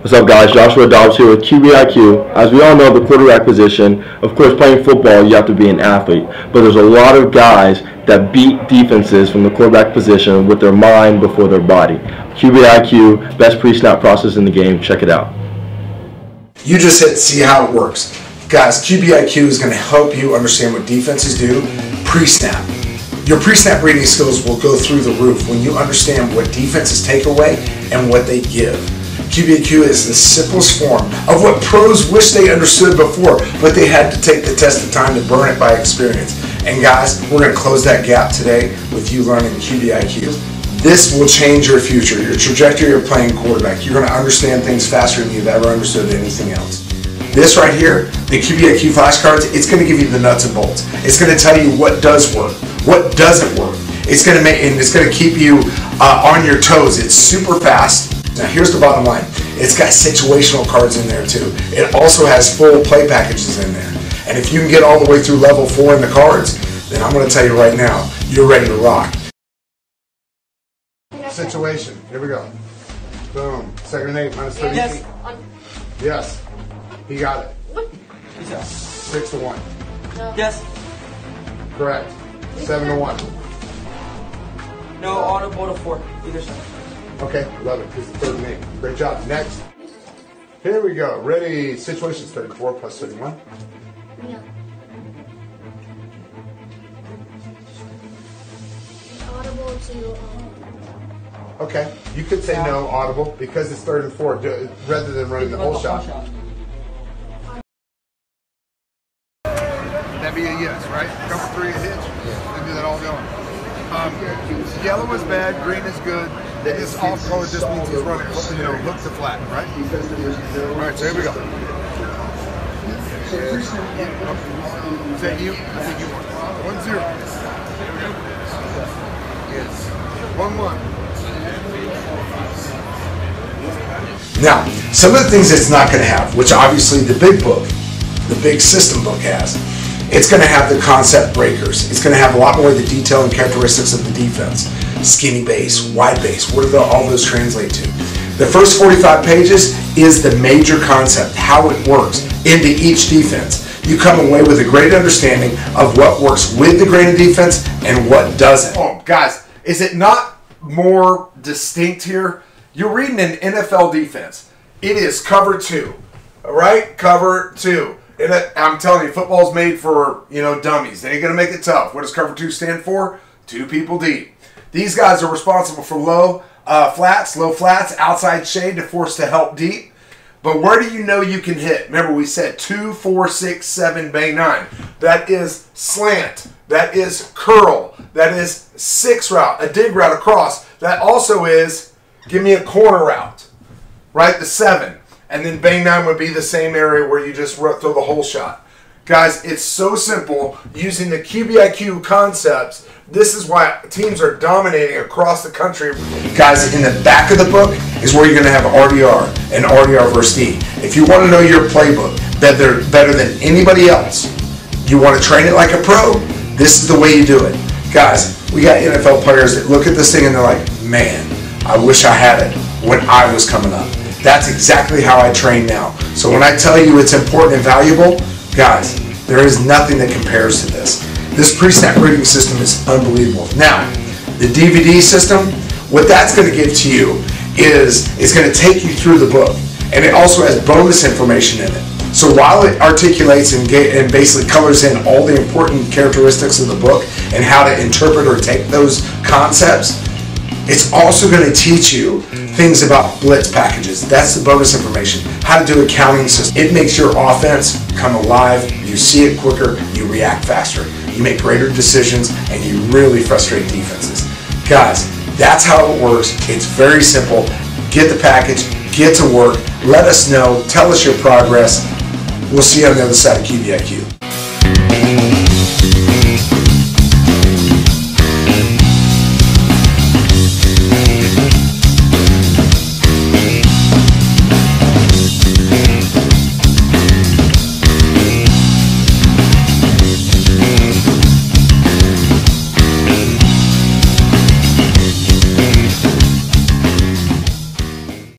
What's up, guys? Joshua Dobbs here with QBIQ. As we all know, the quarterback position, of course, playing football, you have to be an athlete. But there's a lot of guys that beat defenses from the quarterback position with their mind before their body. QBIQ, best pre-snap process in the game. Check it out. You just hit see how it works. Guys, QBIQ is going to help you understand what defenses do pre-snap. Your pre-snap reading skills will go through the roof when you understand what defenses take away and what they give. QBIQ is the simplest form of what pros wish they understood before, but they had to take the test of time to burn it by experience. And guys, we're going to close that gap today with you learning QBIQ. This will change your future, your trajectory of playing quarterback. You're going to understand things faster than you've ever understood anything else. This right here, the QBIQ flashcards, it's going to give you the nuts and bolts. It's going to tell you what does work, what doesn't work. It's going to make, and it's going to keep you uh, on your toes. It's super fast. Now here's the bottom line. It's got situational cards in there too. It also has full play packages in there. And if you can get all the way through level four in the cards, then I'm going to tell you right now, you're ready to rock. Situation. Here we go. Boom. Second and eight, minus 30 Yes. Yes. He got it. Six to one. Yes. Correct. Seven to one. No audible to four. Either side. Okay, love it. This is third and. Great job. Next. Here we go. Ready. Situations 34 plus 31. Yeah. Audible to um, Okay. You could say no audible because it's third and four do- rather than running the whole shot. That'd be a yes, right? Cover three, a hitch. They do that all going. Um, yellow is bad, green is good. This off color just means he's running, you know, hook to flat, right? All right, so here we go. Is that you? I think you won. One zero. Yes. One one. Now, some of the things it's not going to have, which obviously the big book, the big system book has, it's going to have the concept breakers. It's going to have a lot more of the detail and characteristics of the defense. Skinny base, wide base, what do all those translate to? The first 45 pages is the major concept, how it works into each defense. You come away with a great understanding of what works with the of defense and what doesn't. Oh, guys, is it not more distinct here? You're reading an NFL defense. It is cover two, all right? Cover two. I'm telling you, football's made for you know dummies. They ain't gonna make it tough. What does cover two stand for? Two people deep. These guys are responsible for low uh, flats, low flats, outside shade to force to help deep. But where do you know you can hit? Remember, we said two, four, six, seven, bay nine. That is slant. That is curl. That is six route, a dig route across. That also is give me a corner route, right? The seven. And then bang nine would be the same area where you just ro- throw the whole shot. Guys, it's so simple using the QBIQ concepts. This is why teams are dominating across the country. Guys, in the back of the book is where you're going to have RDR and RDR versus D. If you want to know your playbook better, better than anybody else, you want to train it like a pro, this is the way you do it. Guys, we got NFL players that look at this thing and they're like, man, I wish I had it when I was coming up. That's exactly how I train now. So when I tell you it's important and valuable, guys, there is nothing that compares to this. This pre-snap system is unbelievable. Now, the DVD system, what that's going to give to you is it's going to take you through the book, and it also has bonus information in it. So while it articulates and, ga- and basically colors in all the important characteristics of the book and how to interpret or take those concepts, it's also going to teach you things about blitz packages. That's the bonus information. How to do a counting system. It makes your offense come alive. You see it quicker. You react faster. You make greater decisions, and you really frustrate defenses. Guys, that's how it works. It's very simple. Get the package. Get to work. Let us know. Tell us your progress. We'll see you on the other side of QBIQ.